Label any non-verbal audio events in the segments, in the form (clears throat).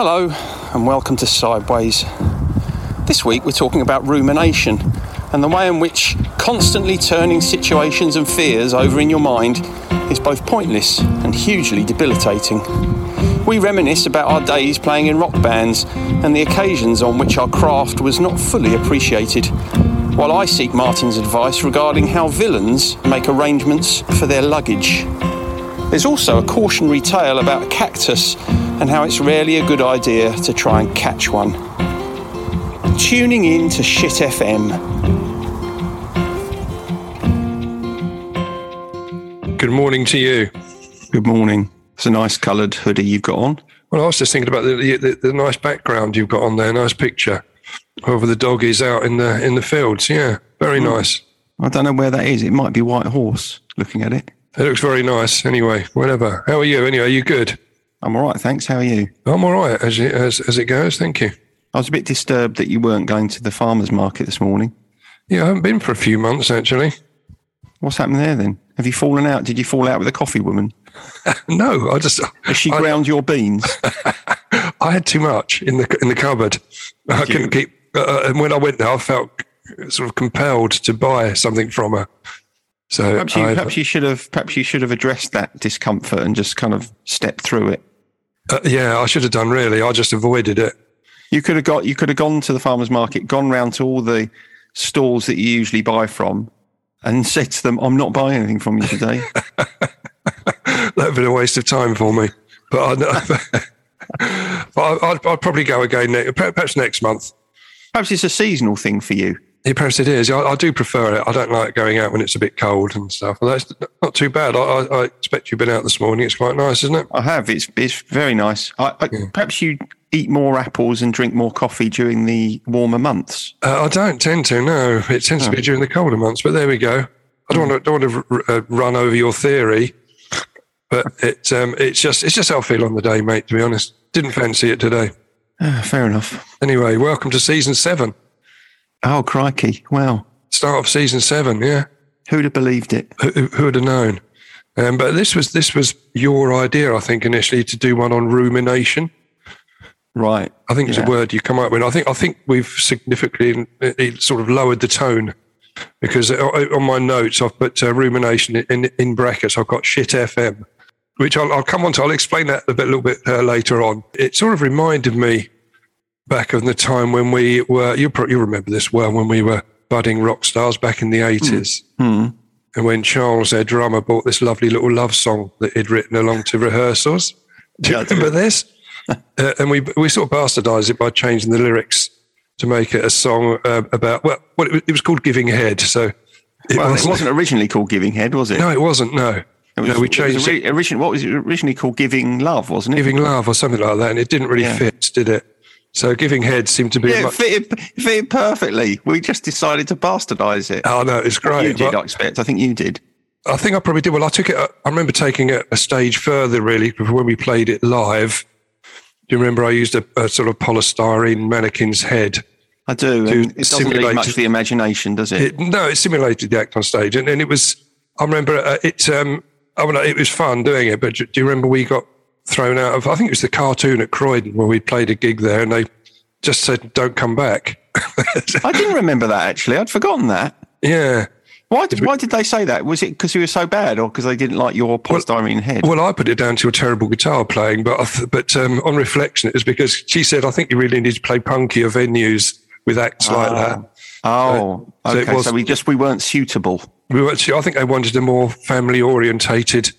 Hello, and welcome to Sideways. This week we're talking about rumination and the way in which constantly turning situations and fears over in your mind is both pointless and hugely debilitating. We reminisce about our days playing in rock bands and the occasions on which our craft was not fully appreciated, while I seek Martin's advice regarding how villains make arrangements for their luggage. There's also a cautionary tale about a cactus and how it's rarely a good idea to try and catch one. Tuning in to Shit FM. Good morning to you. Good morning. It's a nice coloured hoodie you've got on. Well, I was just thinking about the, the, the nice background you've got on there, nice picture of the doggies out in the in the fields. Yeah, very hmm. nice. I don't know where that is. It might be White Horse. Looking at it, It looks very nice. Anyway, whatever. How are you? Anyway, are you good? I'm all right. Thanks. How are you? I'm all right as it as, as it goes. Thank you. I was a bit disturbed that you weren't going to the farmers market this morning. Yeah, I haven't been for a few months actually. What's happened there then? Have you fallen out? Did you fall out with a coffee woman? (laughs) No, I just Has she I, ground your beans? (laughs) I had too much in the in the cupboard. I couldn't keep. Uh, and when I went there, I felt sort of compelled to buy something from her. So Perhaps you, perhaps you should have. Perhaps you should have addressed that discomfort and just kind of stepped through it. Uh, yeah, I should have done. Really, I just avoided it. You could have got. You could have gone to the farmers market, gone round to all the stalls that you usually buy from, and (laughs) said to them, "I'm not buying anything from you today." (laughs) that would have been a waste of time for me. But, I, (laughs) but I, I'd, I'd probably go again, ne- perhaps next month. perhaps it's a seasonal thing for you. Yeah, perhaps it is. I, I do prefer it. I don't like going out when it's a bit cold and stuff. Well, that's not too bad. I, I, I expect you've been out this morning. It's quite nice, isn't it? I have. It's it's very nice. I, I, Perhaps you eat more apples and drink more coffee during the warmer months. Uh, I don't tend to. No, it tends to be during the colder months. But there we go. I don't want to don't want to r- uh, run over your theory, but it um, it's just it's just how I feel on the day, mate. To be honest, didn't fancy it today. Ah, fair enough. Anyway, welcome to season seven. Oh crikey! Wow, Start of season seven. Yeah. who'd have believed it? who, who would have known? Um, but this was this was your idea, I think, initially to do one on rumination. Right. I think it's Yeah. a word you come up with. I think I think we've significantly sort of lowered the tone because uh, on my notes I've put uh, rumination in in brackets. I've got shit FM, which I'll, I'll come on to. I'll explain that a bit, a little bit uh, later on. It sort of reminded me back in the time when we were. You pro- you remember this well when we were budding rock stars back in the eighties. Hmm. And when Charles, their drummer, bought this lovely little love song that he'd written along to rehearsals. (laughs) Do you Yeah, remember this? (laughs) uh, and we we sort of bastardised it by changing the lyrics to make it a song uh, about well, well it, was- it was called Giving Head. So it, Well, it wasn't, wasn't originally called Giving Head, was it? No, it wasn't. No, was, no, we it was changed ori- it, origin- what was it originally called? Giving Love, wasn't it? Giving Love or something like that, and it didn't really Yeah. fit, did it? So Giving Head seemed to be. Yeah, it much, fitted, it fitted perfectly. We just decided to bastardise it. oh no, it's great. you did, I expect. I think you did. I think I probably did. Well, I took it. I remember taking it a stage further, really, when we played it live. Do you remember I used a, a sort of polystyrene mannequin's head? I do. It doesn't leave much the imagination, does it? It, no, it simulated the act on stage, and, and it was. I remember uh, it. Um, I mean, it was fun doing it. But do you remember we got thrown out of? I think it was the cartoon at Croydon where we played a gig there, and they just said, "Don't come back." (laughs) I didn't remember that actually. I'd forgotten that. yeah. Why did, why did they say that? Was it because you were so bad or because they didn't like your polystyrene head? Well, I put it down to a terrible guitar playing, but I th- but um, on reflection, it was because she said, "I think you really need to play punkier venues with acts like that." oh, so okay. was- so we just we weren't suitable. We were actually, I think they wanted a more family orientated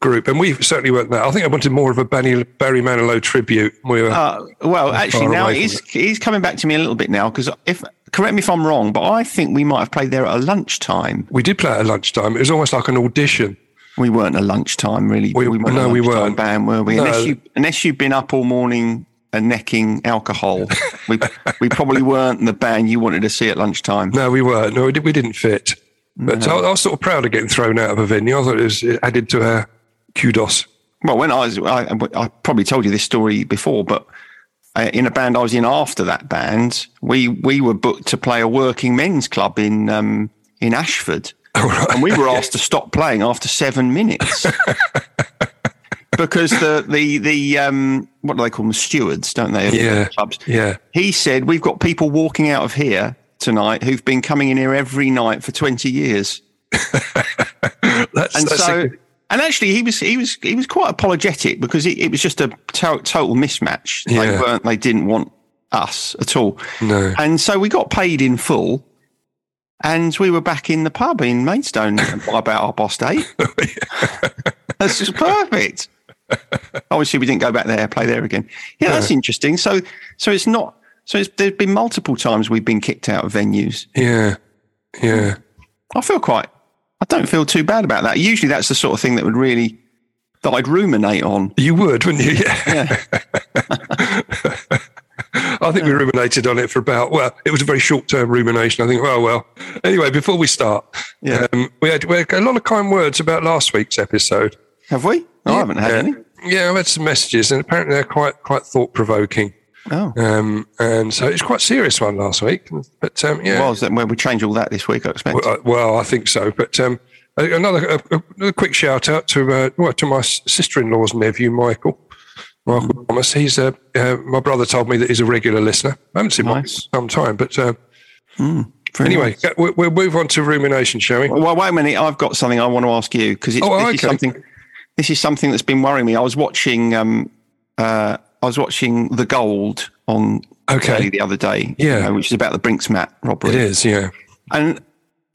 group, and we certainly weren't that. I think I wanted more of a Benny, Barry Manilow tribute. We were, Uh, well, actually, now he's he's coming back to me a little bit now because if correct me if I'm wrong, but I think we might have played there at a lunchtime. we did play at a lunchtime. It was almost like an audition. We weren't a lunchtime really. We- weren't no, a we weren't. Band were we? No. Unless you unless you've been up all morning and necking alcohol, (laughs) we we probably weren't the band you wanted to see at lunchtime. No, we weren't. No, we, did, we didn't fit. But I, I was sort of proud of getting thrown out of a venue. I thought it, was, it added to our kudos. Well, when I was, I, I probably told you this story before, but uh, in a band I was in after that band, we we were booked to play a working men's club in um, in Ashford, (laughs) and we were (laughs) asked to stop playing after seven minutes. (laughs) because the the the um what do they call them stewards don't they Yeah. clubs Yeah. he said we've got people walking out of here tonight who've been coming in here every night for 20 years That's, and that's so a- and actually he was he was he was quite apologetic because it, it was just a to- total mismatch they weren't they didn't want us at all no. and so we got paid in full and we were back in the pub in Maidstone by about our past eight. (laughs) Oh, (laughs) that's just perfect. Obviously, we didn't go back there, play there again. Yeah, that's interesting. So, so it's not. So it's, there's been multiple times we've been kicked out of venues. Yeah. Yeah. I feel quite. I don't feel too bad about that. Usually, that's the sort of thing that would really that I'd ruminate on. You would, wouldn't you? Yeah. Yeah, (laughs) I think we ruminated on it for about, well, it was a very short term rumination. I think, well, well. Anyway, before we start, Yeah. um, we, had, we had a lot of kind words about last week's episode. have we? I haven't had yeah. any. Yeah, I've had some messages, and apparently they're quite quite thought provoking. Oh, Um, and so it's quite a serious one last week. But um, yeah, well, that where we change all that this week? I expect. Well, uh, well, I think so. But um, a- another a, a quick shout out to uh, well, to my sister in law's nephew, Michael. Michael Mm-hmm. Thomas. He's uh, uh, my brother told me that he's a regular listener. I haven't seen him Nice. for some time, but uh, Very anyway, nice. yeah, we, we'll move on to rumination, shall we? Well, wait a minute. I've got something I want to ask you because Oh, this is something. This is something that's been worrying me. I was watching. Um, uh, I was watching The Gold on Okay. the other day. Yeah. you know, which is about the Brinks Brink's-Mat robbery. It is, yeah, And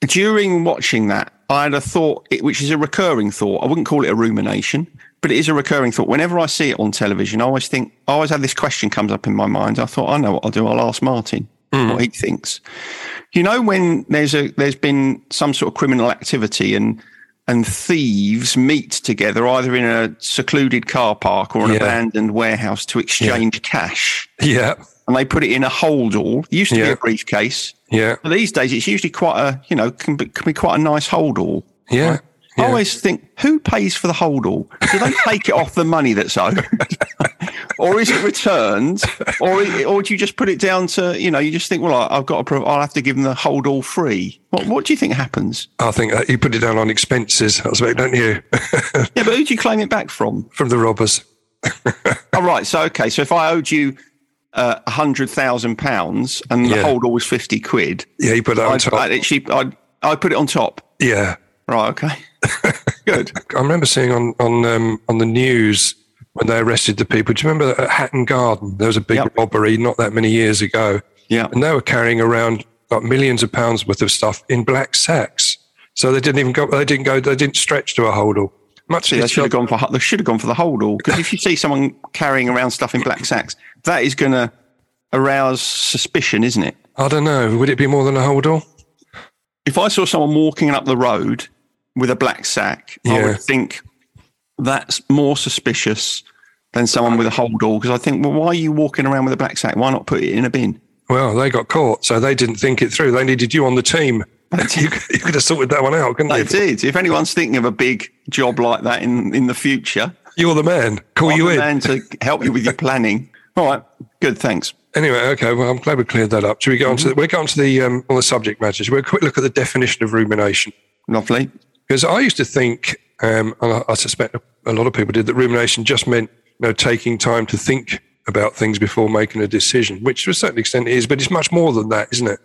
during watching that, I had a thought, which is a recurring thought. I wouldn't call it a rumination, but it is a recurring thought. Whenever I see it on television, I always think, I always have this question comes up in my mind. I thought, I know what I'll do. I'll ask Martin mm. what he thinks. You know, when there's a there's been some sort of criminal activity and and thieves meet together either in a secluded car park or an Yeah. abandoned warehouse to exchange cash, yeah, and they put it in a holdall. It used to be a briefcase. yeah, But these days, it's usually quite a, you know, can be, can be quite a nice hold all. Yeah. I always think, who pays for the hold all? Do they take it off the money that's owed? (laughs) or is it returned? Or, or do you just put it down to, you know, you just think, well, I- I've got to, prov- I'll have to give them the hold all free. What, what do you think happens? I think that you put it down on expenses, I suppose, don't you? (laughs) Yeah, but who do you claim it back from? From the robbers. (laughs) Oh, right. So, okay. So if I owed you uh, a hundred thousand pounds and the Yeah. hold all was 50 quid, Yeah, you put that on I'd, top. I'd, actually, I'd, I'd put it on top. yeah, Right. Okay. (laughs) Good. I remember seeing on on um, on the news when they arrested the people. Do you remember at Hatton Garden? There was a big Yep. robbery not that many years ago, Yeah. and they were carrying around like millions of pounds worth of stuff in black sacks. So they didn't even go. They didn't go. They didn't stretch to a holdall. Much See, they should have gone for they should have gone for the holdall because if you see someone carrying around stuff in black sacks, that is going to arouse suspicion, isn't it? I don't know. Would it be more than a holdall? If I saw someone walking up the road with a black sack, I would think that's more suspicious than someone with a hold all because I think, well, why are you walking around with a black sack? Why not put it in a bin? Well, they got caught, so they didn't think it through. They needed you on the team. (laughs) you, could- you could have sorted that one out, couldn't They you? did. If anyone's thinking of a big job like that in, in the future, You're the man. Call I'm you the in. man to help you with your (laughs) planning. All right, good, thanks. Anyway, okay. Well, I'm glad we cleared that up. Should we go on to the, we'll go on to the um, on the subject matters. We'll quick look at the definition of rumination. Lovely. Because I used to think, um, and I, I suspect a lot of people did, that rumination just meant you know taking time to think about things before making a decision, which to a certain extent is, but it's much more than that, isn't it?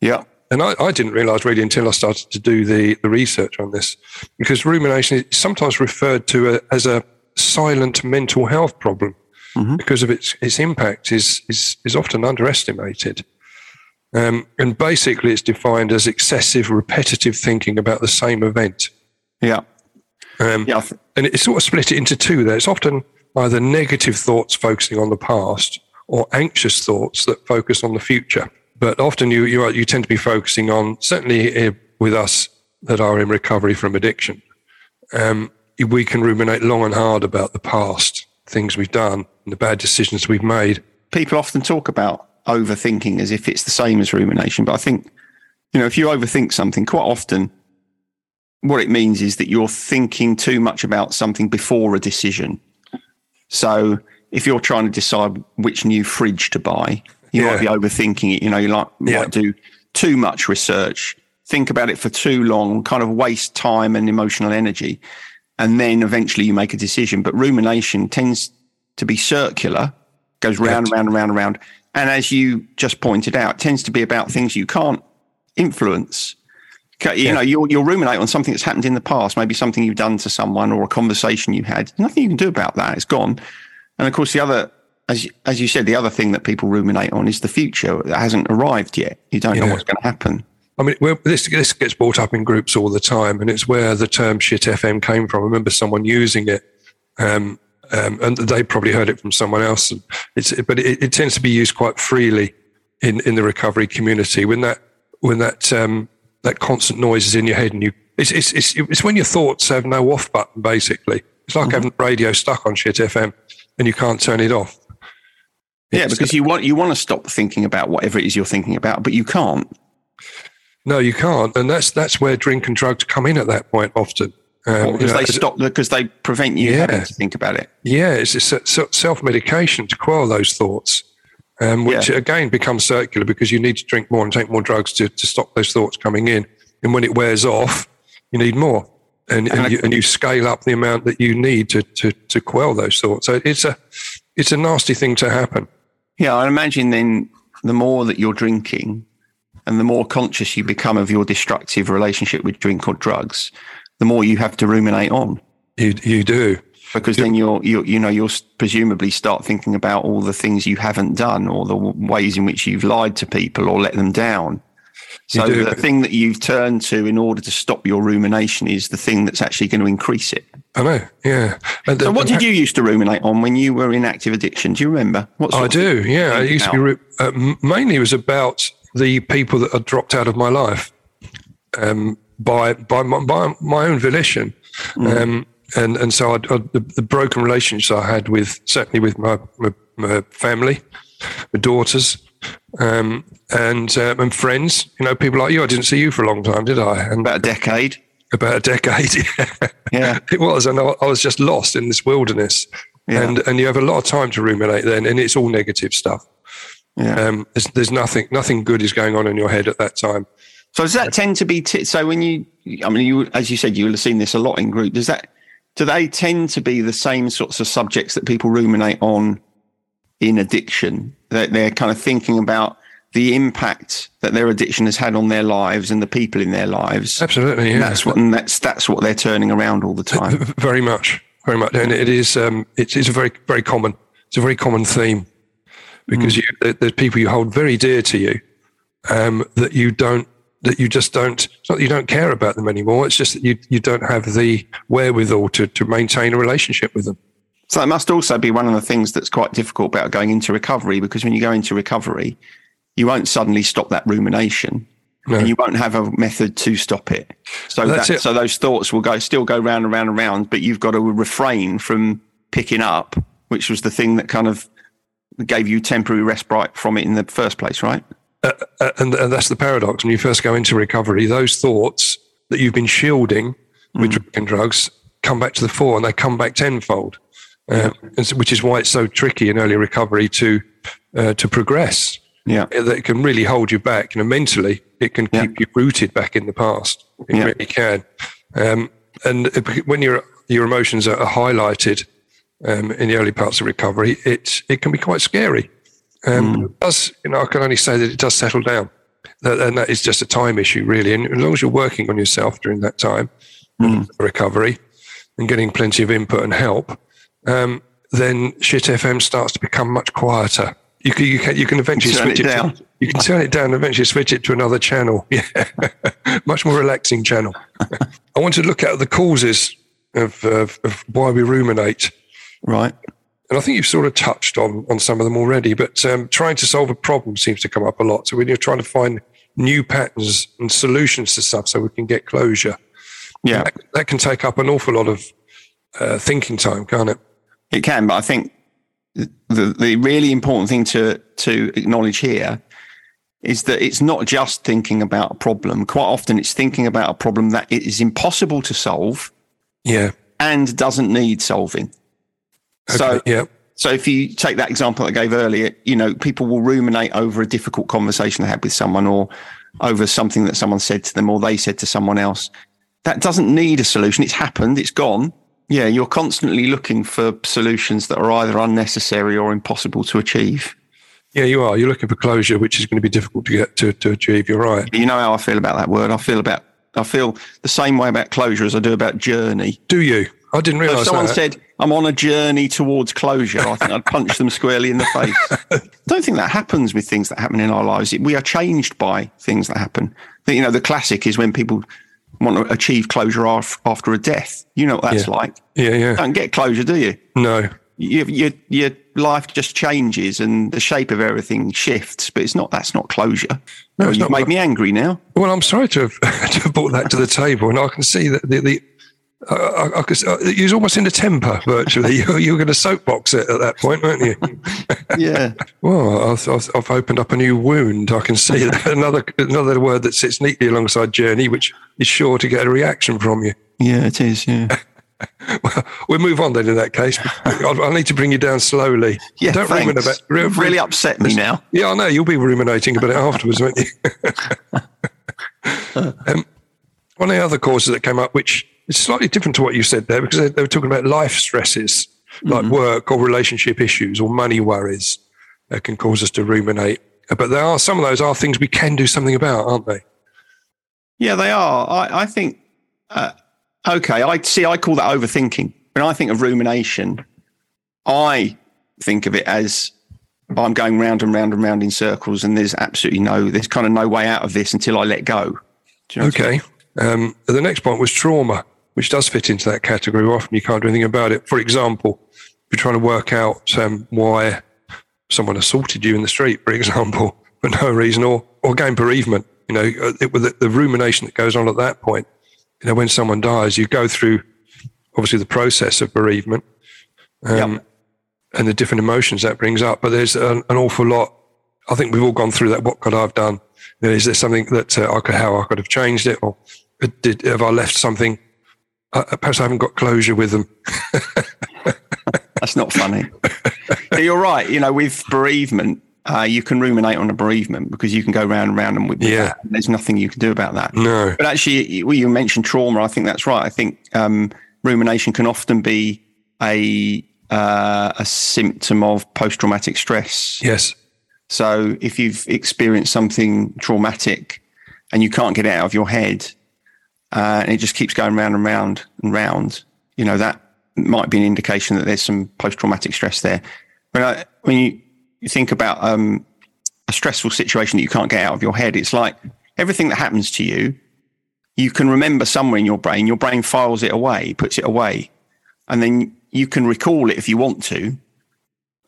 Yeah. And I, I didn't realize really until I started to do the, the research on this, because rumination is sometimes referred to a, as a silent mental health problem because of its, its impact is, is, is often underestimated. Um, and basically, it's defined as excessive, repetitive thinking about the same event. Yeah. Um, Yeah. And it's sort of split it into two there. It's often either negative thoughts focusing on the past or anxious thoughts that focus on the future. But often you, you, are, you tend to be focusing on, certainly with us that are in recovery from addiction, um, we can ruminate long and hard about the past, things we've done, and the bad decisions we've made. people often talk about overthinking as if it's the same as rumination. But I think, you know, if you overthink something, quite often what it means is that you're thinking too much about something before a decision. So if you're trying to decide which new fridge to buy, you Yeah. might be overthinking it. You know, you like, Yeah. might do too much research, think about it for too long, kind of waste time and emotional energy. and then eventually you make a decision. But rumination tends to be circular, goes round and round and round and round. And as you just pointed out, it tends to be about things you can't influence. You yeah. know, you'll, you'll ruminate on something that's happened in the past, maybe something you've done to someone or a conversation you had. Nothing you can do about that. It's gone. And of course, the other, as as you said, the other thing that people ruminate on is the future that hasn't arrived yet. You don't yeah. know what's going to happen. I mean, this this gets brought up in groups all the time, and it's where the term "shit FM" came from. I remember someone using it, um, um, and they probably heard it from someone else. It's, but it, it, tends to be used quite freely in, in the recovery community when that when that um, that constant noise is in your head, and you it's, it's it's it's when your thoughts have no off button. Basically, it's like mm-hmm. having radio stuck on shit FM, and you can't turn it off. It's, yeah, because you want you want to stop thinking about whatever it is you're thinking about, but you can't. No, you can't, and that's that's where drink and drugs come in at that point often. Um, because you know, they stop because they prevent you yeah, having to think about it. Yeah, it's a self medication to quell those thoughts, um, which yeah. again becomes circular because you need to drink more and take more drugs to, to stop those thoughts coming in. And when it wears off, you need more, and and, and, you, and you scale up the amount that you need to, to to quell those thoughts. So it's a it's a nasty thing to happen. Yeah, I imagine then the more that you're drinking, and the more conscious you become of your destructive relationship with drink or drugs, the more you have to ruminate on. You you do because then you're you you know you'll presumably start thinking about all the things you haven't done or the ways in which you've lied to people or let them down. So the thing that you've turned to in order to stop your rumination is the thing that's actually going to increase it. I know, yeah. And so, what did you used to ruminate on when you were in active addiction? Do you remember? What I do, yeah. I used to be uh, mainly it was about the people that had dropped out of my life um, by by my, by my own volition. Mm. Um, and and so I, I, the, the, broken relationships I had with certainly with my my, my family, my daughters, um, and uh, and friends. You know, people like you. I didn't see you for a long time, did I? And about a decade. About a decade. (laughs) yeah, it was, and I, I was just lost in this wilderness. Yeah. And and you have a lot of time to ruminate then, and it's all negative stuff. Yeah. Um, there's, there's nothing nothing good is going on in your head at that time. So does that tend to be t- so when you? I mean, you as you said, you will have seen this a lot in group. Does that do they tend to be the same sorts of subjects that people ruminate on in addiction? That they're kind of thinking about the impact that their addiction has had on their lives and the people in their lives. Absolutely, yeah. And that's what, and that's that's what they're turning around all the (laughs) time. Very much, very much, and it is. Um, it's, it's a very very common. It's a very common theme because mm. you, there's people you hold very dear to you um, that you don't that you just don't not you don't care about them anymore it's just that you you don't have the wherewithal to to maintain a relationship with them so that must also be one of the things that's quite difficult about going into recovery because when you go into recovery you won't suddenly stop that rumination no. and you won't have a method to stop it so that, it. so those thoughts will go still go round and round and round but you've got to refrain from picking up which was the thing that kind of gave you temporary respite from it in the first place right uh, uh, and, and, that's the paradox. When you first go into recovery, those thoughts that you've been shielding with mm. drugs come back to the fore and they come back tenfold, um, which is why it's so tricky in early recovery to uh, to progress. Yeah, that can really hold you back. You know, mentally, it can yeah. keep you rooted back in the past. It yeah. really can. Um, and when your your emotions are highlighted um, in the early parts of recovery, it it can be quite scary. Um, mm. does you know I can only say that it does settle down, and that is just a time issue really. And as long as you're working on yourself during that time, mm. recovery, and getting plenty of input and help, um, then shit FM starts to become much quieter. You can you can you can eventually turn switch it, down. To, (laughs) you can turn it down and eventually switch it to another channel. (laughs) Yeah, much more relaxing channel. (laughs) I want to look at the causes of, of, of why we ruminate. Right and I think you've sort of touched on on some of them already, but um, trying to solve a problem seems to come up a lot. So when you're trying to find new patterns and solutions to stuff, so we can get closure, yeah, that, that can take up an awful lot of uh, thinking time, can't it? It can, but I think the the really important thing to to acknowledge here is that it's not just thinking about a problem. Quite often, it's thinking about a problem that it is impossible to solve, yeah, and doesn't need solving. Okay, so yeah. So if you take that example I gave earlier, you know, people will ruminate over a difficult conversation they had with someone or over something that someone said to them or they said to someone else. That doesn't need a solution. It's happened. It's gone. Yeah, you're constantly looking for solutions that are either unnecessary or impossible to achieve. Yeah, you are. You're looking for closure, which is going to be difficult to get to, to achieve. You're right. You know how I feel about that word. I feel about I feel the same way about closure as I do about journey. Do you? I didn't realise. If someone that. said I'm on a journey towards closure, I think I'd punch them squarely in the face. I (laughs) don't think that happens with things that happen in our lives. We are changed by things that happen. You know, the classic is when people want to achieve closure after a death. You know what that's Yeah. like. Yeah, yeah. You don't get closure, do you? No. Your, your your life just changes and the shape of everything shifts, but it's not. That's not closure. No, it's you've not. made me angry now. Well, I'm sorry to have, (laughs) to have brought that to the table, and I can see that the. the uh, I, I could, uh, you was almost in a temper virtually. (laughs) You, you were going to soapbox it at that point, weren't you? (laughs) Yeah. Well, I've, I've, I've opened up a new wound. I can see that (laughs) another another word that sits neatly alongside journey, which is sure to get a reaction from you. yeah, it is. Yeah. Well, we'll move on then. In that case, I, I need to bring you down slowly. Yeah, Don't thanks. ruminate about. re- You've really upset me now. Yeah, I know. You'll be ruminating about it afterwards, won't you? um, one of the other causes that came up, which is slightly different to what you said there, because they, they were talking about life stresses, like work or relationship issues or money worries, that can cause us to ruminate. But there are some of those are things we can do something about, aren't they? Yeah, they are. I, I think. Uh, okay, I see. I call that overthinking. When I think of rumination, I think of it as I'm going round and round and round in circles, and there's absolutely no, there's kind of no way out of this until I let go. You know what I mean? Okay. Um, the next point was trauma, which does fit into that category. Often you can't do anything about it. For example, if you're trying to work out um, why someone assaulted you in the street, for (laughs) example, for no reason, or or gain bereavement, you know, uh, it, with the, the rumination that goes on at that point. You know, when someone dies, you go through obviously the process of bereavement um, Yep. and the different emotions that brings up. But there's an, an awful lot. I think we've all gone through that. What could I have done? You know, is there something that uh, I could, how I could have changed it, or did have I left something? Uh, perhaps I haven't got closure with them. That's not funny. You're right. You know, with bereavement, uh, you can ruminate on a bereavement because you can go round and round and with Yeah. that. There's nothing you can do about that. No. But actually, well, you mentioned trauma. I think that's right. I think um, rumination can often be a uh, a symptom of post traumatic stress. Yes. So if you've experienced something traumatic and you can't get it out of your head, uh, and it just keeps going round and round and round, you know that might be an indication that there's some post traumatic stress there. When I, when you, you think about um, a stressful situation that you can't get out of your head, it's like everything that happens to you, you can remember somewhere in your brain. Your brain files it away, puts it away, and then you can recall it if you want to.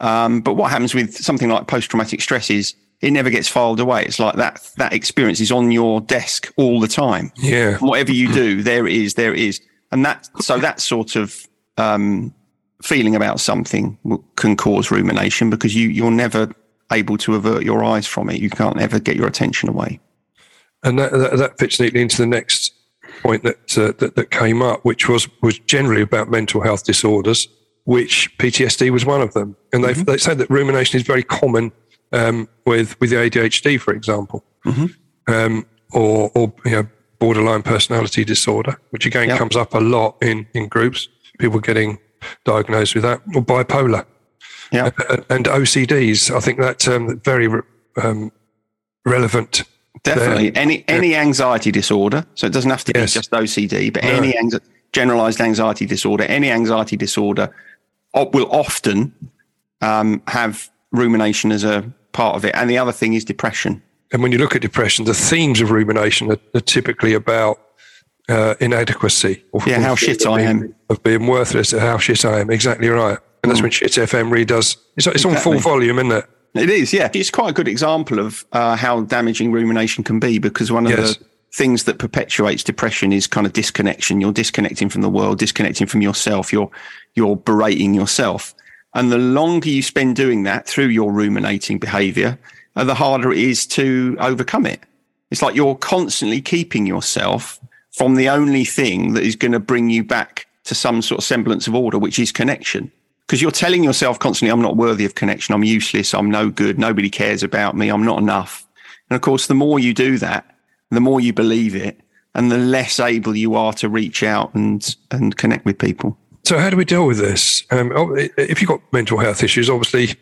Um, but what happens with something like post traumatic stress is it never gets filed away. It's like that that experience is on your desk all the time. Yeah. Whatever you do, there it is, there it is, and that so that sort of um, feeling about something can cause rumination because you you're never able to avert your eyes from it. You can't ever get your attention away. And that, that, that fits neatly into the next point that, uh, that that came up, which was was generally about mental health disorders, which PTSD was one of them. And they they said that rumination is very common um, with with the ADHD, for example, um, or or you know borderline personality disorder, which again Yeah. comes up a lot in in groups. People getting diagnosed with that, or bipolar Yeah, Uh, and OCDs. I think that um, very um, relevant. definitely. Any any anxiety disorder, so it doesn't have to Yes. be just OCD, but No. any anxi- generalized anxiety disorder, any anxiety disorder will often um, have rumination as a part of it. And the other thing is depression. And when you look at depression, the themes of rumination are, are typically about uh, inadequacy. Or Yeah, how shit I am. Of being worthless, and how shit I am. Exactly right. And that's when Shit FM really does. It's, it's on full. Volume, isn't it? It is, yeah. It's quite a good example of uh, how damaging rumination can be because one of Yes. the things that perpetuates depression is kind of disconnection. You're disconnecting from the world, disconnecting from yourself. You're you're berating yourself, and the longer you spend doing that through your ruminating behaviour, uh, the harder it is to overcome it. It's like you're constantly keeping yourself from the only thing that is going to bring you back to some sort of semblance of order, which is connection because you're telling yourself constantly, I'm not worthy of connection. I'm useless. I'm no good. Nobody cares about me. I'm not enough. And of course, the more you do that, the more you believe it and the less able you are to reach out and, and connect with people. So how do we deal with this? Um, oh, if you've got mental health issues, obviously,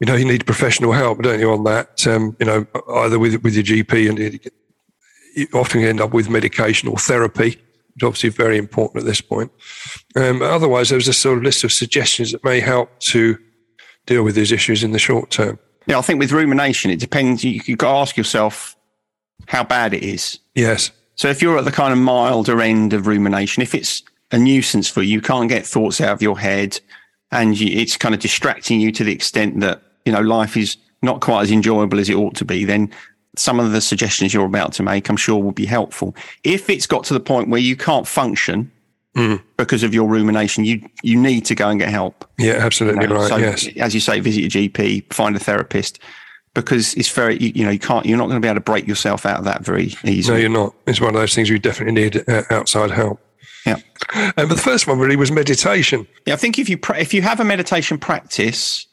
you know, you need professional help, don't you, on that? Um, you know, either with, with your GP and you often end up with medication or therapy, which is obviously very important at this point. Um, otherwise, there's a sort of list of suggestions that may help to deal with these issues in the short term. Yeah, I think with rumination, it depends. You, you've got to ask yourself how bad it is. Yes. So if you're at the kind of milder end of rumination, if it's a nuisance for you, you can't get thoughts out of your head, and you, it's kind of distracting you to the extent that you know life is not quite as enjoyable as it ought to be, then some of the suggestions you're about to make, I'm sure, will be helpful. If it's got to the point where you can't function mm. because of your rumination, you you need to go and get help. Yeah, absolutely you know? right. So, yes, as you say, visit your GP, find a therapist, because it's very you, you, know you can't you're not going to be able to break yourself out of that very easily. No, you're not. It's one of those things you definitely need uh, outside help. Yeah. Um, but the first one really was meditation. Yeah, I think if you if you have a meditation practice,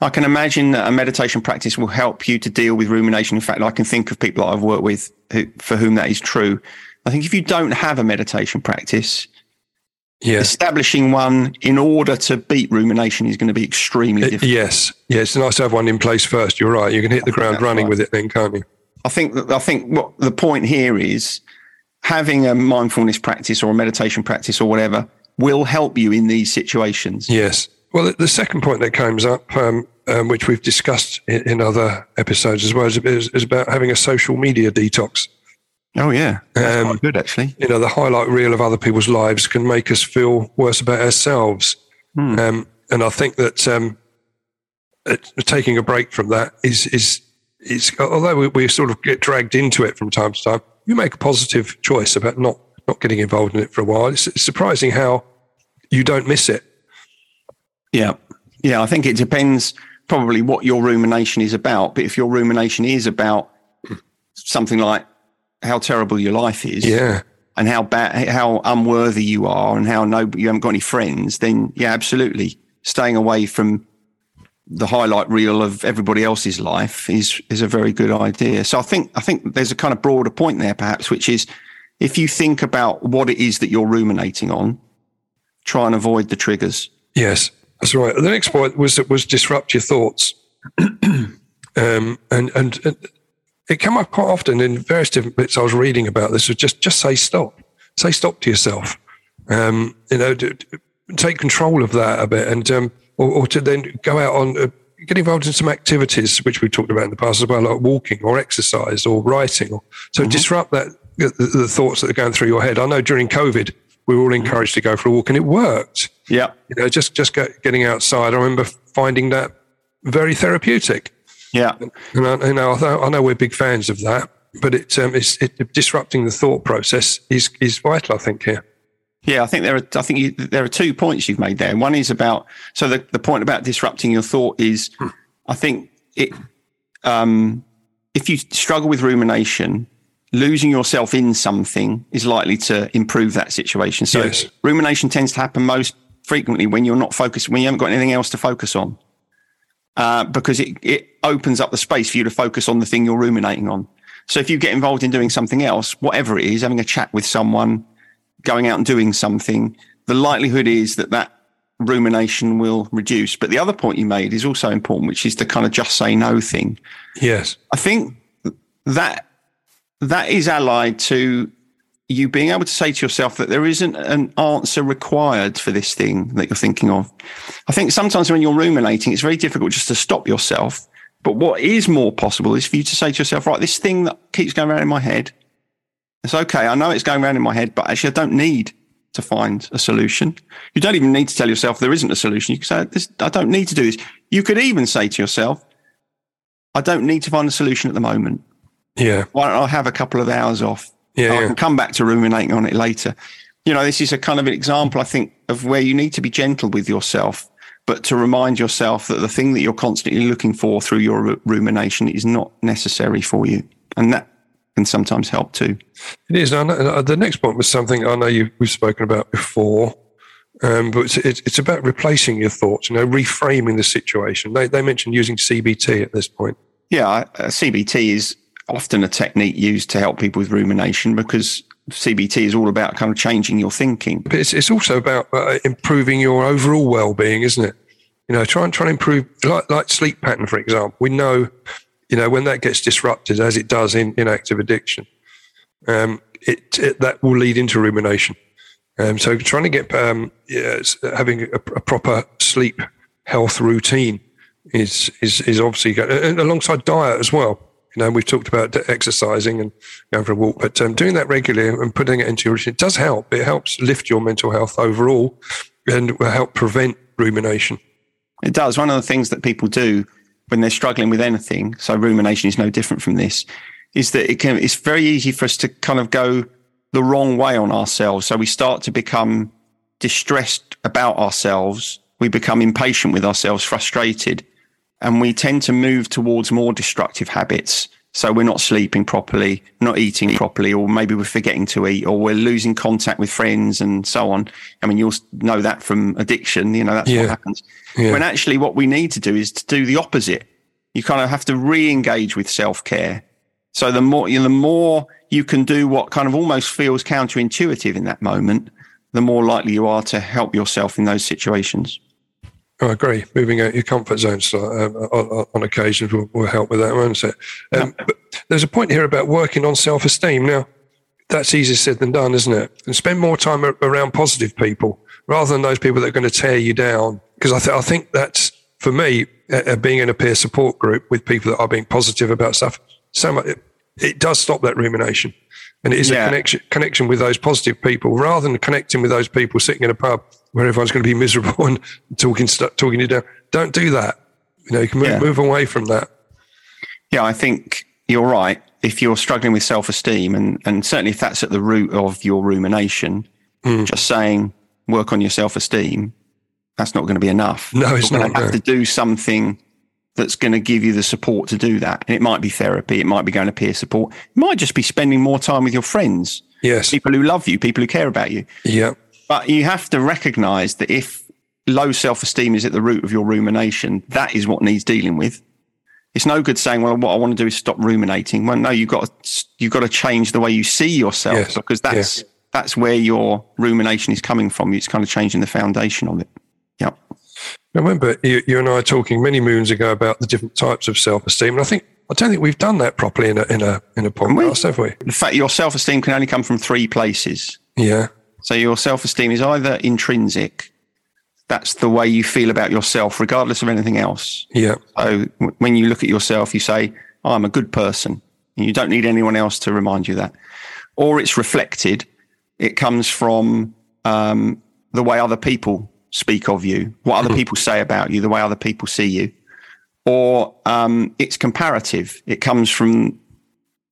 I can imagine that a meditation practice will help you to deal with rumination. In fact, I can think of people that I've worked with who, for whom that is true. I think if you don't have a meditation practice, yeah. establishing one in order to beat rumination is going to be extremely difficult. Yes, yeah, it's nice to have one in place first. You're right. You can hit the ground running right. with it, then, can't you? I think I think what the point here is having a mindfulness practice or a meditation practice or whatever will help you in these situations. Yes. Well, the second point that comes up, um, um, which we've discussed in, in, other episodes as well, is, is, about having a social media detox. Oh yeah, that's um, good actually. You know, the highlight reel of other people's lives can make us feel worse about ourselves, hmm. um, and I think that um, taking a break from that is is is although we, we, sort of get dragged into it from time to time, you make a positive choice about not not getting involved in it for a while. It's, it's surprising how you don't miss it. Yeah, yeah. I think it depends probably what your rumination is about. But if your rumination is about something like how terrible your life is. Yeah. And how bad, how unworthy you are, and how no, you haven't got any friends. Then, yeah, absolutely, staying away from the highlight reel of everybody else's life is is a very good idea. So I think I think there's a kind of broader point there, perhaps, which is if you think about what it is that you're ruminating on, try and avoid the triggers. Yes, that's right. The next point was was disrupt your thoughts, (clears throat) um, and, and and it came up quite often in various different bits I was reading about this. Was just just say stop, say stop to yourself. Um, you know, take control of that a bit, and um, or, or, to then go out on. Uh, get involved in some activities which we've talked about in the past as well, like walking or exercise or writing. Or, so mm-hmm. disrupt that the, the, thoughts that are going through your head. I know during COVID we were all mm-hmm. encouraged to go for a walk, and it worked. Yeah, you know, just just getting outside. I remember finding that very therapeutic. Yeah, and I, you know, I know we're big fans of that, but it's, um, it's it, disrupting the thought process is is vital. I think here. Yeah, I think there are. I think you, there are two points you've made there. One is about so the the point about disrupting your thought is, hmm. I think it. Um, if you struggle with rumination, losing yourself in something is likely to improve that situation. So yes. rumination tends to happen most frequently when you're not focused, when you haven't got anything else to focus on uh, because it, it opens up the space for you to focus on the thing you're ruminating on. So if you get involved in doing something else, whatever it is, having a chat with someone, going out and doing something, the likelihood is that that rumination will reduce. But the other point you made is also important, which is the kind of just say no thing. Yes. I think that that is allied to you being able to say to yourself that there isn't an answer required for this thing that you're thinking of. I think sometimes when you're ruminating, it's very difficult just to stop yourself. But what is more possible is for you to say to yourself, right, this thing that keeps going around in my head, it's okay. I know it's going around in my head, but actually I don't need to find a solution. You don't even need to tell yourself there isn't a solution. You can say, this, I don't need to do this. You could even say to yourself, I don't need to find a solution at the moment. Yeah. Why don't I have a couple of hours off? Yeah, I yeah. can come back to ruminating on it later. You know, this is a kind of an example, I think, of where you need to be gentle with yourself, but to remind yourself that the thing that you're constantly looking for through your rumination is not necessary for you. And that can sometimes help too. It is. Know, the next point was something I know you, we've spoken about before, um, but it's, it's, about replacing your thoughts, you know, reframing the situation. They, they mentioned using CBT at this point. Yeah, uh, CBT is often a technique used to help people with rumination because CBT is all about kind of changing your thinking. But it's, it's also about uh, improving your overall well-being, isn't it? You know, try and try and improve like like sleep pattern, for example. We know, you know, when that gets disrupted, as it does in, in active addiction, um, it, it that will lead into rumination. Um, so trying to get um, yeah, having a, a, proper sleep health routine is is is obviously good. Alongside diet as well. You know, we've talked about exercising and going for a walk, but um, doing that regularly and putting it into your routine does help. It helps lift your mental health overall and will help prevent rumination. It does. One of the things that people do when they're struggling with anything, so rumination is no different from this, is that it can. It's very easy for us to kind of go the wrong way on ourselves. So we start to become distressed about ourselves. We become impatient with ourselves, frustrated and we tend to move towards more destructive habits. So we're not sleeping properly, not eating properly, or maybe we're forgetting to eat, or we're losing contact with friends and so on. I mean, you'll know that from addiction. You know, that's yeah. what happens. Yeah. When actually what we need to do is to do the opposite. You kind of have to re-engage with self-care. So the more, you know, the more you can do what kind of almost feels counterintuitive in that moment, the more likely you are to help yourself in those situations. I agree. Moving out your comfort zones um, on, on, occasions will, will, help with that, won't it? Um, yeah. But there's a point here about working on self esteem. Now, that's easier said than done, isn't it? And spend more time around positive people rather than those people that are going to tear you down. Because I, th- I think that's, for me, uh, being in a peer support group with people that are being positive about stuff, so much, it, it does stop that rumination. And it is yeah. a connection, connection with those positive people rather than connecting with those people sitting in a pub where everyone's going to be miserable (laughs) and talking talking you down. Don't do that. You know, you can move, yeah. move away from that. Yeah, I think you're right. If you're struggling with self esteem, and, and certainly if that's at the root of your rumination, mm. just saying work on your self esteem, that's not going to be enough. No, it's not. you're not. Have no. to do something that's going to give you the support to do that. And it might be therapy, it might be going to peer support, it might just be spending more time with your friends. Yes. People who love you, people who care about you. Yeah. But you have to recognize that if low self esteem is at the root of your rumination, that is what needs dealing with. It's no good saying, well, what I want to do is stop ruminating. Well, no, you've got to, you've got to change the way you see yourself yes. because that's, yeah. that's where your rumination is coming from. It's kind of changing the foundation of it. I remember you, you and I talking many moons ago about the different types of self esteem. And I think, I don't think we've done that properly in a, in a, in a podcast, have we? In fact, your self esteem can only come from three places. Yeah. So your self esteem is either intrinsic, that's the way you feel about yourself, regardless of anything else. Yeah. So when you look at yourself, you say, oh, I'm a good person. And you don't need anyone else to remind you that. Or it's reflected, it comes from um, the way other people speak of you, what other mm-hmm. people say about you, the way other people see you. Or um, it's comparative, it comes from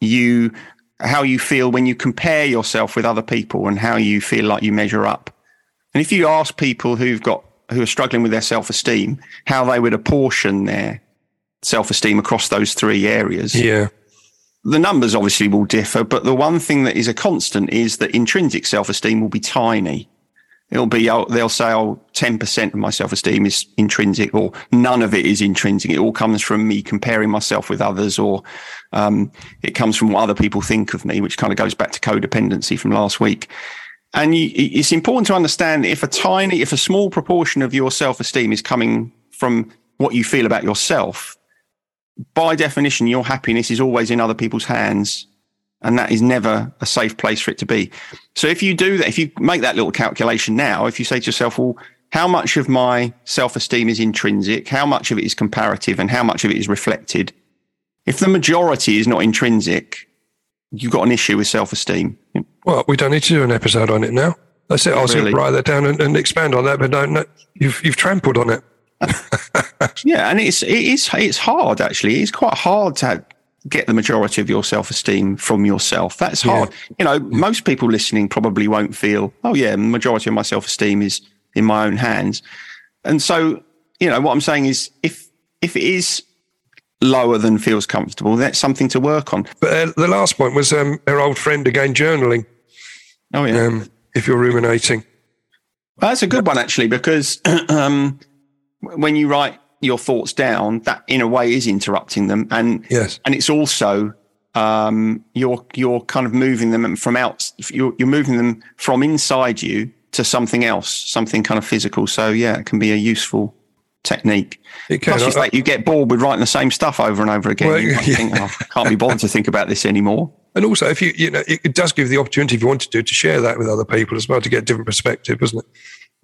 you how you feel when you compare yourself with other people and how you feel like you measure up. And if you ask people who've got who are struggling with their self-esteem how they would apportion their self-esteem across those three areas. Yeah. The numbers obviously will differ, but the one thing that is a constant is that intrinsic self-esteem will be tiny. It'll be, they'll say, oh, 10% of my self esteem is intrinsic or none of it is intrinsic. It all comes from me comparing myself with others or um, it comes from what other people think of me, which kind of goes back to codependency from last week. And you, it's important to understand if a tiny, if a small proportion of your self esteem is coming from what you feel about yourself, by definition, your happiness is always in other people's hands and that is never a safe place for it to be. So if you do that, if you make that little calculation now, if you say to yourself, well, how much of my self esteem is intrinsic? How much of it is comparative? And how much of it is reflected? If the majority is not intrinsic, you've got an issue with self esteem. Well, we don't need to do an episode on it now. That's it. I was really? write that down and, and, expand on that, but don't, no, you've, you've trampled on it. (laughs) yeah, and it's it is it's hard actually. It's quite hard to get the majority of your self esteem from yourself. That's hard. Yeah. You know, most people listening probably won't feel, oh, yeah, the majority of my self esteem is in my own hands. And so, you know, what I'm saying is if, if it is lower than feels comfortable, that's something to work on. But uh, the last point was um, our old friend again, journaling. Oh, yeah. Um, if you're ruminating. Well, that's a good one, actually, because (clears throat) um, when you write your thoughts down, that in a way is interrupting them. And yes. and it's also um, you're you're kind of moving them from out. You're, you're moving them from inside you to something else, something kind of physical. So yeah, it can be a useful technique. It can. Plus, it's like you get bored with writing the same stuff over and over again. Well, you yeah. think, oh, I can't be bothered to think about this anymore. (laughs) And also, if you, you know, it, it does give the opportunity, if you want to do, to share that with other people as well, to get a different perspective, doesn't it?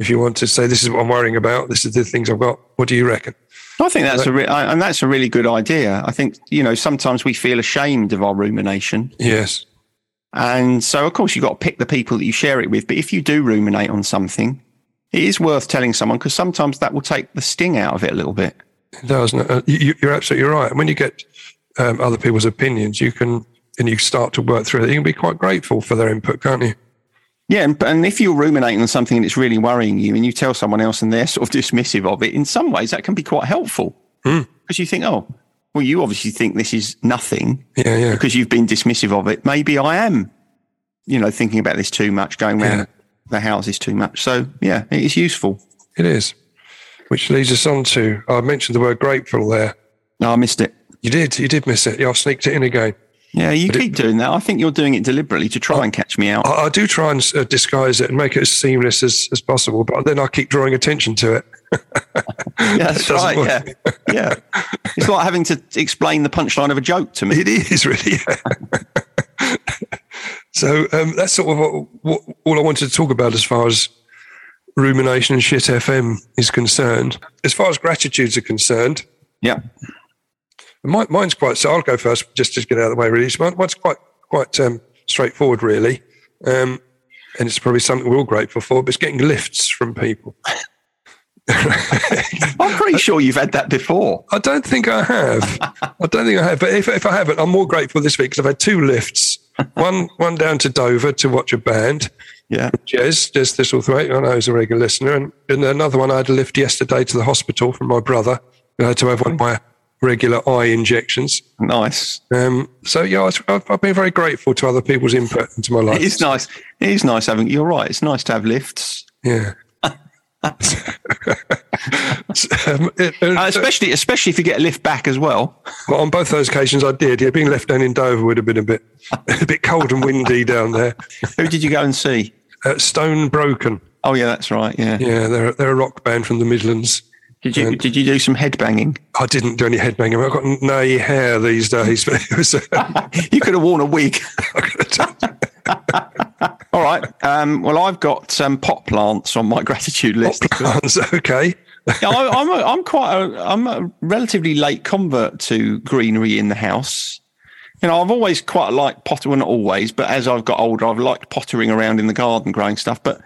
If you want to say, this is what I'm worrying about, this is the things I've got, what do you reckon? I think that's a re- I- and that's a really good idea. I think you know sometimes we feel ashamed of our rumination, Yes. and so of course you've got to pick the people that you share it with. But if you do ruminate on something, it is worth telling someone because sometimes that will take the sting out of it a little bit. It does. uh, you, you're absolutely right. When you get um, other people's opinions, you can, and you start to work through it, you can be quite grateful for their input, can't you? Yeah, and, and if you're ruminating on something and it's really worrying you, and you tell someone else and they're (laughs) sort of dismissive of it, in some ways that can be quite helpful hmm. because you think, oh, well, you obviously think this is nothing Yeah, yeah. because you've been dismissive of it. Maybe I am, you know, thinking about this too much, going around Yeah. the houses too much. So yeah, it is useful. It is. Which leads us on to, I mentioned the word grateful there. No, I missed it. You did, you did miss it. Yeah, I sneaked it in again. Yeah, you keep doing that. I think you're doing it deliberately to try and catch me out. I, I do try and uh, disguise it and make it as seamless as, as possible, but then I keep drawing attention to it. Yeah, that's (laughs) It right. Yeah, (laughs) yeah. It's like having to explain the punchline of a joke to me. It is really. yeah. (laughs) so um, that's sort of what, what, all I wanted to talk about as far as rumination and shit FM is concerned. As far as gratitudes are concerned, Yeah. Mine, mine's quite. So I'll go first, just to get out of the way. Really, so mine, mine's quite quite um, straightforward, really, um, and it's probably something we're all grateful for. But it's getting lifts from people. (laughs) I'm pretty sure you've had that before. I don't think I have. (laughs) I don't think I have. But if, if I haven't, I'm more grateful this week because I've had two lifts. One one down to Dover to watch a band. Yeah. Jez, Jez Thistlethwaite, I know he's a regular listener. And, and another one I had a lift yesterday to the hospital from my brother. I had to have one of my regular eye injections. Nice. Um, so, yeah, I've, I've been very grateful to other people's input into my life. It is nice. It is nice having. You're right. It's nice to have lifts, Yeah. (laughs) um, it- uh, especially especially if you get a lift back as well. Well, on both those occasions, I did. Yeah, being left down in Dover would have been a bit, (laughs) a bit cold and windy down there. Who did you go and see? Uh, Stone Broken. Oh yeah, that's right. Yeah. Yeah, they're they're a rock band from the Midlands. Did you And- did you do some headbanging? I didn't do any headbanging. I've got nay hair these days, but it was. Uh, (laughs) you could have worn a wig. (laughs) All right. Um, well, I've got um, pot plants on my gratitude list. plants, (laughs) okay. Yeah, I, I'm a, I'm quite a I'm a relatively late convert to greenery in the house. You know, I've always quite liked potter, well, not always, but as I've got older, I've liked pottering around in the garden, growing stuff. But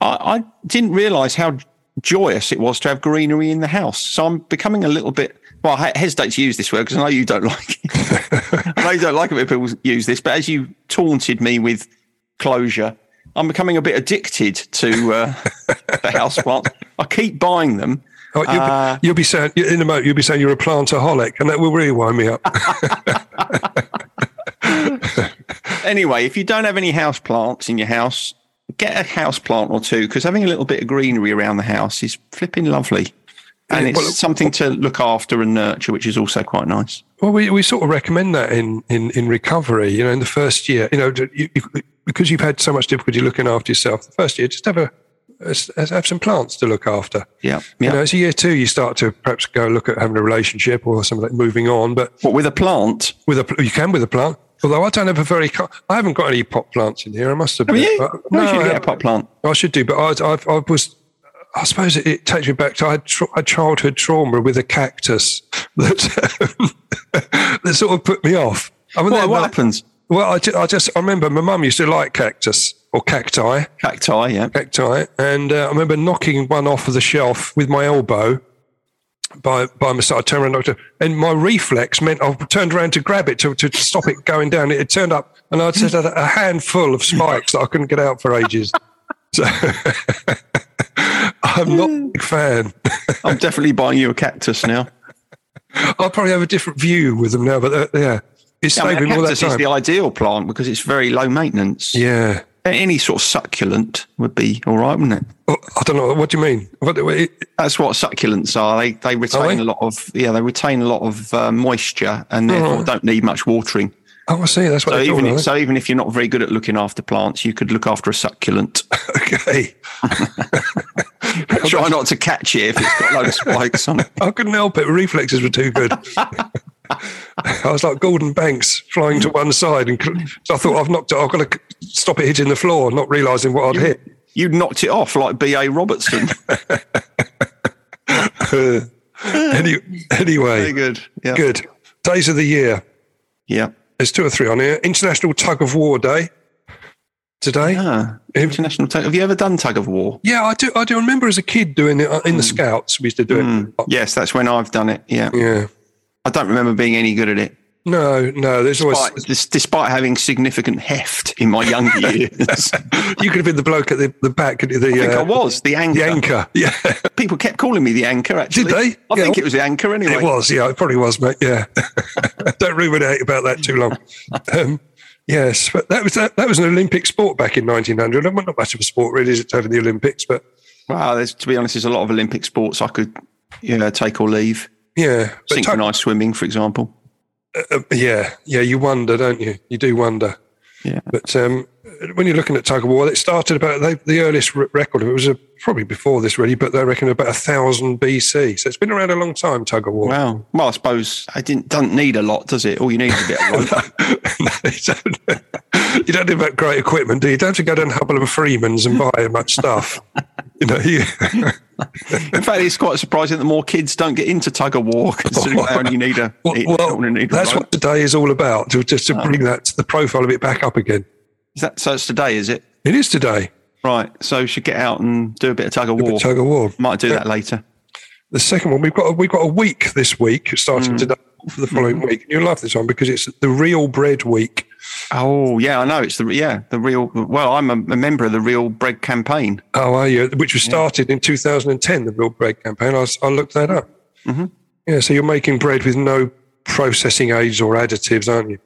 I, I didn't realise how joyous it was to have greenery in the house. So I'm becoming a little bit. Well, I hesitate to use this word because I know you don't (laughs) like it. I know you don't like it when people use this, but as you taunted me with closure, I'm becoming a bit addicted to uh, the house plants. I keep buying them. Oh, you'll, Uh, be, you'll be saying in a moment. You'll be saying you're a plantaholic, and that will really wind me up. (laughs) Anyway, if you don't have any house plants in your house, get a house plant or two because having a little bit of greenery around the house is flipping lovely. And it's well, something to look after and nurture, which is also quite nice. Well, we, we sort of recommend that in, in, in recovery, you know, in the first year, you know, you, you, because you've had so much difficulty looking after yourself, the first year, just have a, have some plants to look after. Yeah. You know, as a year two, you start to perhaps go look at having a relationship or something like moving on, but What with a plant? with a, you can with a plant. Although I don't have a very, I haven't got any pot plants in here. I must. Have you? But- No, you should I get a pot plant. I should do, but I, I, I was. I suppose it, it takes me back to I had, tra- had childhood trauma with a cactus (laughs) that that sort of put me off. I mean, What, what happens? Well, I, ju- I just I remember my mum used to like cactus or cacti, Cacti, yeah. cacti, and uh, I remember knocking one off of the shelf with my elbow. By by my side, I turned around, knocked and my reflex meant I turned around to grab it to, to, to stop it going down. It had turned up, and I'd had a handful of spikes that I couldn't get out for ages. So (laughs) I'm not a big fan. I'm definitely buying you a cactus now. I'll probably have a different view with them now, but uh, yeah, it's Yeah, I mean, saving all that cactus is time. the ideal plant because it's very low maintenance. yeah. Any sort of succulent would be all right, wouldn't it? Oh, I don't know. What do you mean? What, it, That's what succulents are. They they retain they? a lot of yeah, they retain a lot of uh, moisture and therefore Oh. don't need much watering. Oh, I see. That's what So even, call if, so even if you're not very good at looking after plants, you could look after a succulent. (laughs) Okay. (laughs) Try not to catch it if it's got loads of spikes on it. I couldn't help it. Reflexes were too good. (laughs) I was like Gordon Banks flying to one side, and so I thought I've knocked it. I've got to stop it hitting the floor, not realizing what I'd hit. You knocked it off like B.A. Robertson. (laughs) Any, anyway, Very good. Yeah. good days of the year. Yeah. There's two or three on here. International Tug of War Day today. Ah, international tug. Have you ever done tug of war? Yeah, I do. I do remember as a kid doing it uh, in the Scouts. We used to do it. Yes, that's when I've done it. Yeah. Yeah. I don't remember being any good at it. No, no. There's always Despite, dis- despite having significant heft in my younger (laughs) years. You could have been the bloke at the, the back. The, think I uh, was the anchor. the anchor. Yeah, (laughs) People kept calling me the anchor, actually. Did they? I Yeah. think it was the anchor anyway. it was. Yeah, it probably was, mate. Yeah. (laughs) Don't ruminate about that too long. Um, yes, but that was that, that was an Olympic sport back in 1900. Well, not much of a sport, really, is it, the Olympics? But Wow, there's, to be honest, there's a lot of Olympic sports I could you know, take or leave. Yeah, Synchronized swimming, for example. uh, yeah, yeah. You wonder, don't you? You do wonder. Yeah. But um, when you're looking at tug of war, it started about they, the earliest record of it was uh probably before this, really, but they reckon about a thousand BC. So it's been around a long time. Tug of war. Wow. Well, I suppose I didn't doesn't need a lot, does it? All you need is a bit of (laughs) rope. No, you don't, you don't have that great equipment, do you? You don't have to go down Hubble and Freeman's and buy much stuff. (laughs) You know, you, (laughs) In fact, it's quite surprising that more kids don't get into tug of war considering they only need a. well, well, need a that's what today is all about. To, just to bring that the profile of it back up again. Is that, so it's today, is it? It is today. Right. So we should get out and do a bit of tug of war. Tug of war. Might do that later. The second one, we've got a, we've got a week this week Mm. starting today for the following week. You'll love this one because it's the Real Bread Week. Oh yeah, I know. It's the yeah the real. Well, I'm a, a member of the Real Bread campaign. Oh, are you? Which was started in 2010, the Real Bread campaign. I, I looked that up. Mm-hmm. Yeah, so you're making bread with no processing aids or additives, aren't you?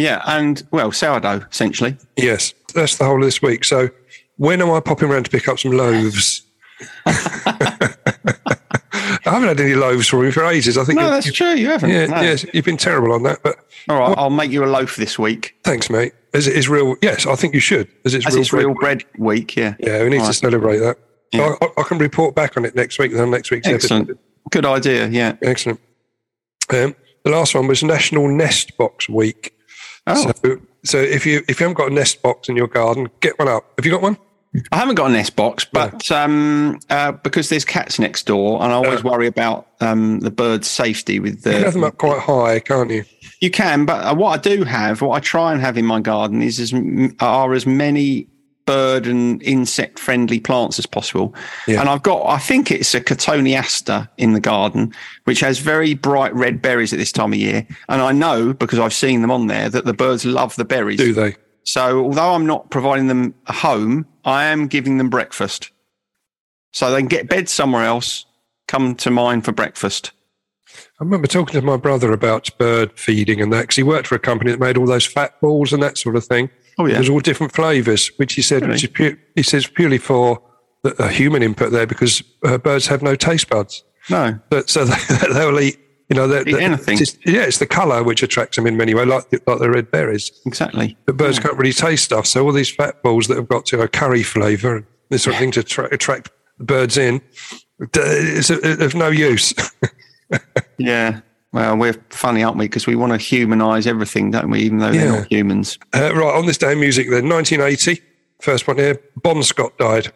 Yeah, and well, sourdough essentially. Yes, that's the whole of this week. So when am I popping around to pick up some loaves? (laughs) I haven't had any loaves from you for ages. I think No, that's true. You haven't. yeah, no. yes, you've been terrible on that. But All right, I'll make you a loaf this week. thanks, mate. As it is real, yes, I think you should. As it's As real it's bread. real bread week. Yeah. Yeah, we need to Right. celebrate that. Yeah. I, I can report back on it next week. Then next week's Excellent. episode. Good idea. Yeah. Excellent. Um, the last one was National Nest Box Week. Oh, So, so if you if you haven't got a nest box in your garden, get one up. Have you got one? I haven't got a nest box, but um, uh, because there's cats next door, and I always worry about um, the birds' safety with the, You can have them up quite high, can't you? You can, but uh, what I do have, what I try and have in my garden, is as are as many bird and insect friendly plants as possible. Yeah. And I've got, I think it's a Cotoneaster in the garden, which has very bright red berries at this time of year. And I know because I've seen them on there that the birds love the berries. Do they? So although I'm not providing them a home, I am giving them breakfast. So they can get bed somewhere else, come to mine for breakfast. I remember talking to my brother about bird feeding and that because he worked for a company that made all those fat balls and that sort of thing. Oh, yeah. There's all different flavours, which he said, which is pu- he says purely for the, the human input there because uh, birds have no taste buds. No. But, so they, (laughs) they'll eat, you know, they're, Eat anything. It's, yeah, it's the colour which attracts them in many ways, like the, like the red berries. Exactly. But birds can't really taste stuff. So all these fat balls that have got to a curry flavour and this sort of thing to tra- attract the birds in, it's of no use. (laughs) Yeah. Well, we're funny, aren't we? Because we want to humanize everything, don't we? Even though they're Yeah. not humans. Uh, right, on this day in music then, 1980, first one here, Bon Scott died.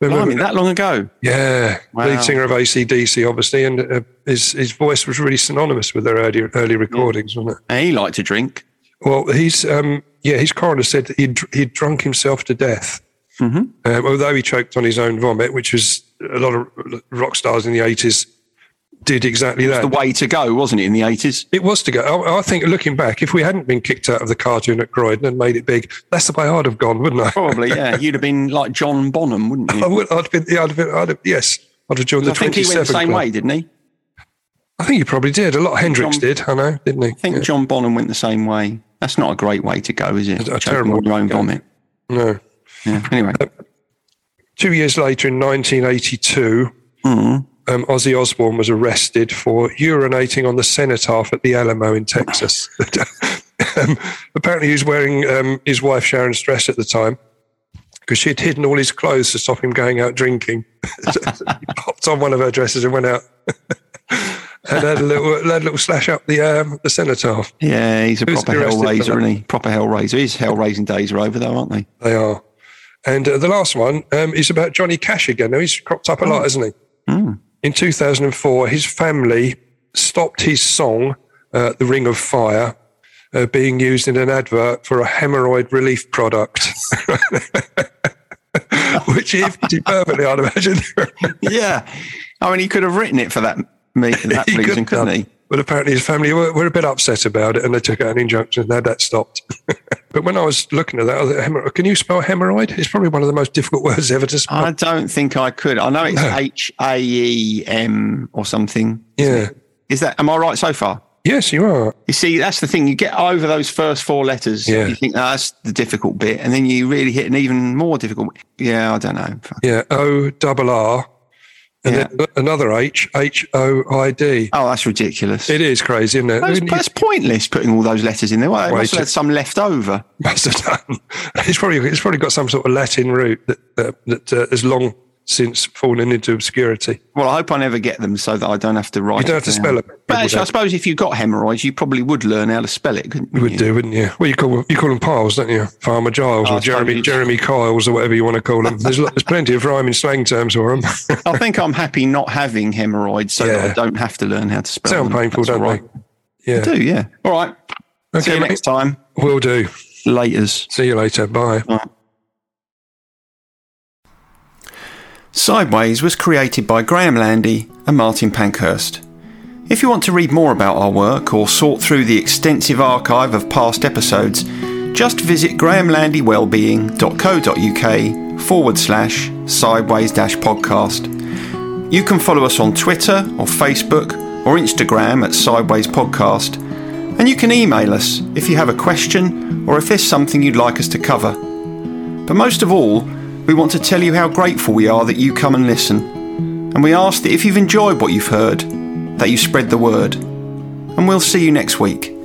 Remember- Blimey, that long ago. yeah, Wow. lead singer of ACDC, obviously, and uh, his, his voice was really synonymous with their early, early recordings, wasn't it? And he liked to drink. Well, he's, um, yeah, his coroner said that he'd, he'd drunk himself to death. Mm-hmm. Um, although he choked on his own vomit, which was a lot of rock stars in the 80s did exactly that. The way to go, wasn't it, in the 80s? It was to go. I, I think looking back, if we hadn't been kicked out of the cartoon at Croydon and made it big, that's the way I'd have gone, wouldn't I? Probably, yeah. (laughs) You'd have been like John Bonham, wouldn't you? I would. I'd been. Yeah, I'd have been. I'd have, yes, I'd have joined the I think he went the same club. way, didn't he? I think he probably did. A lot. Of Hendrix John- did. I know, didn't he? I think John Bonham went the same way. That's not a great way to go, is it? a Choking terrible your own vomit. No. Yeah. Anyway, Two years later, in 1982, Mm. Um, Ozzy Osbourne was arrested for urinating on the cenotaph at the Alamo in Texas. (laughs) um, apparently he was wearing um, his wife Sharon's dress at the time because she had hidden all his clothes to stop him going out drinking. (laughs) he popped on one of her dresses and went out. (laughs) and had a little, had a little slash up the um, the cenotaph. Yeah, he's a Who's proper hellraiser, isn't he? Proper hellraiser. His hellraising days are over, though, aren't they? They are. And uh, the last one um, is about Johnny Cash again. Now, he's cropped up a lot, hasn't he? In 2004, his family stopped his song, uh, The Ring of Fire, uh, being used in an advert for a hemorrhoid relief product. (laughs) Which, if to be perfectly, I'd imagine. (laughs) Yeah. I mean, he could have written it for that, me, that (laughs) He reason, could couldn't he? But apparently his family were, were a bit upset about it and they took out an injunction and had that stopped. (laughs) but when I was looking at that, hemorrhoid, can you spell hemorrhoid? It's probably one of the most difficult (laughs) words ever to spell. I don't think I could. I know it's. H A E M or something. yeah. Is that, am I right so far? Yes, you are. You see, that's the thing. You get over those first four letters. Yeah. You think oh, that's the difficult bit, and then you really hit an even more difficult. Yeah, I don't know. Yeah. O double R. And Yeah. then another H, H O I D. Oh, that's ridiculous. It is crazy, isn't it? That's, that's pointless putting all those letters in there. Well, must have had some left over. (laughs) must have done. It's probably it's probably got some sort of Latin root that uh, that uh, has long since falling into obscurity. Well, I hope I never get them so that I don't have to write. You don't have to down. spell it. But actually, I suppose if you got hemorrhoids, you probably would learn how to spell it, couldn't You would do, wouldn't you? Well, you call you call them piles, don't you? Farmer Giles Oh, or Jeremy. Jeremy Kyles or whatever you want to call them. There's there's plenty of rhyming slang terms for them. I (laughs) think I'm happy not having hemorrhoids so that I don't have to learn how to spell Sound them. painful, That's don't all they? right. Yeah, Do yeah. All right. See you mate. next time. will do. Laters. See you later. Bye. Sideways was created by Graham Landy and Martin Pankhurst. If you want to read more about our work or sort through the extensive archive of past episodes, just visit grahamlandywellbeing.co.uk forward slash sideways dash podcast. You can follow us on Twitter or Facebook or Instagram at Sideways Podcast, and you can email us if you have a question or if there's something you'd like us to cover. But most of all, we want to tell you how grateful we are that you come and listen. And we ask that if you've enjoyed what you've heard, that you spread the word. And we'll see you next week.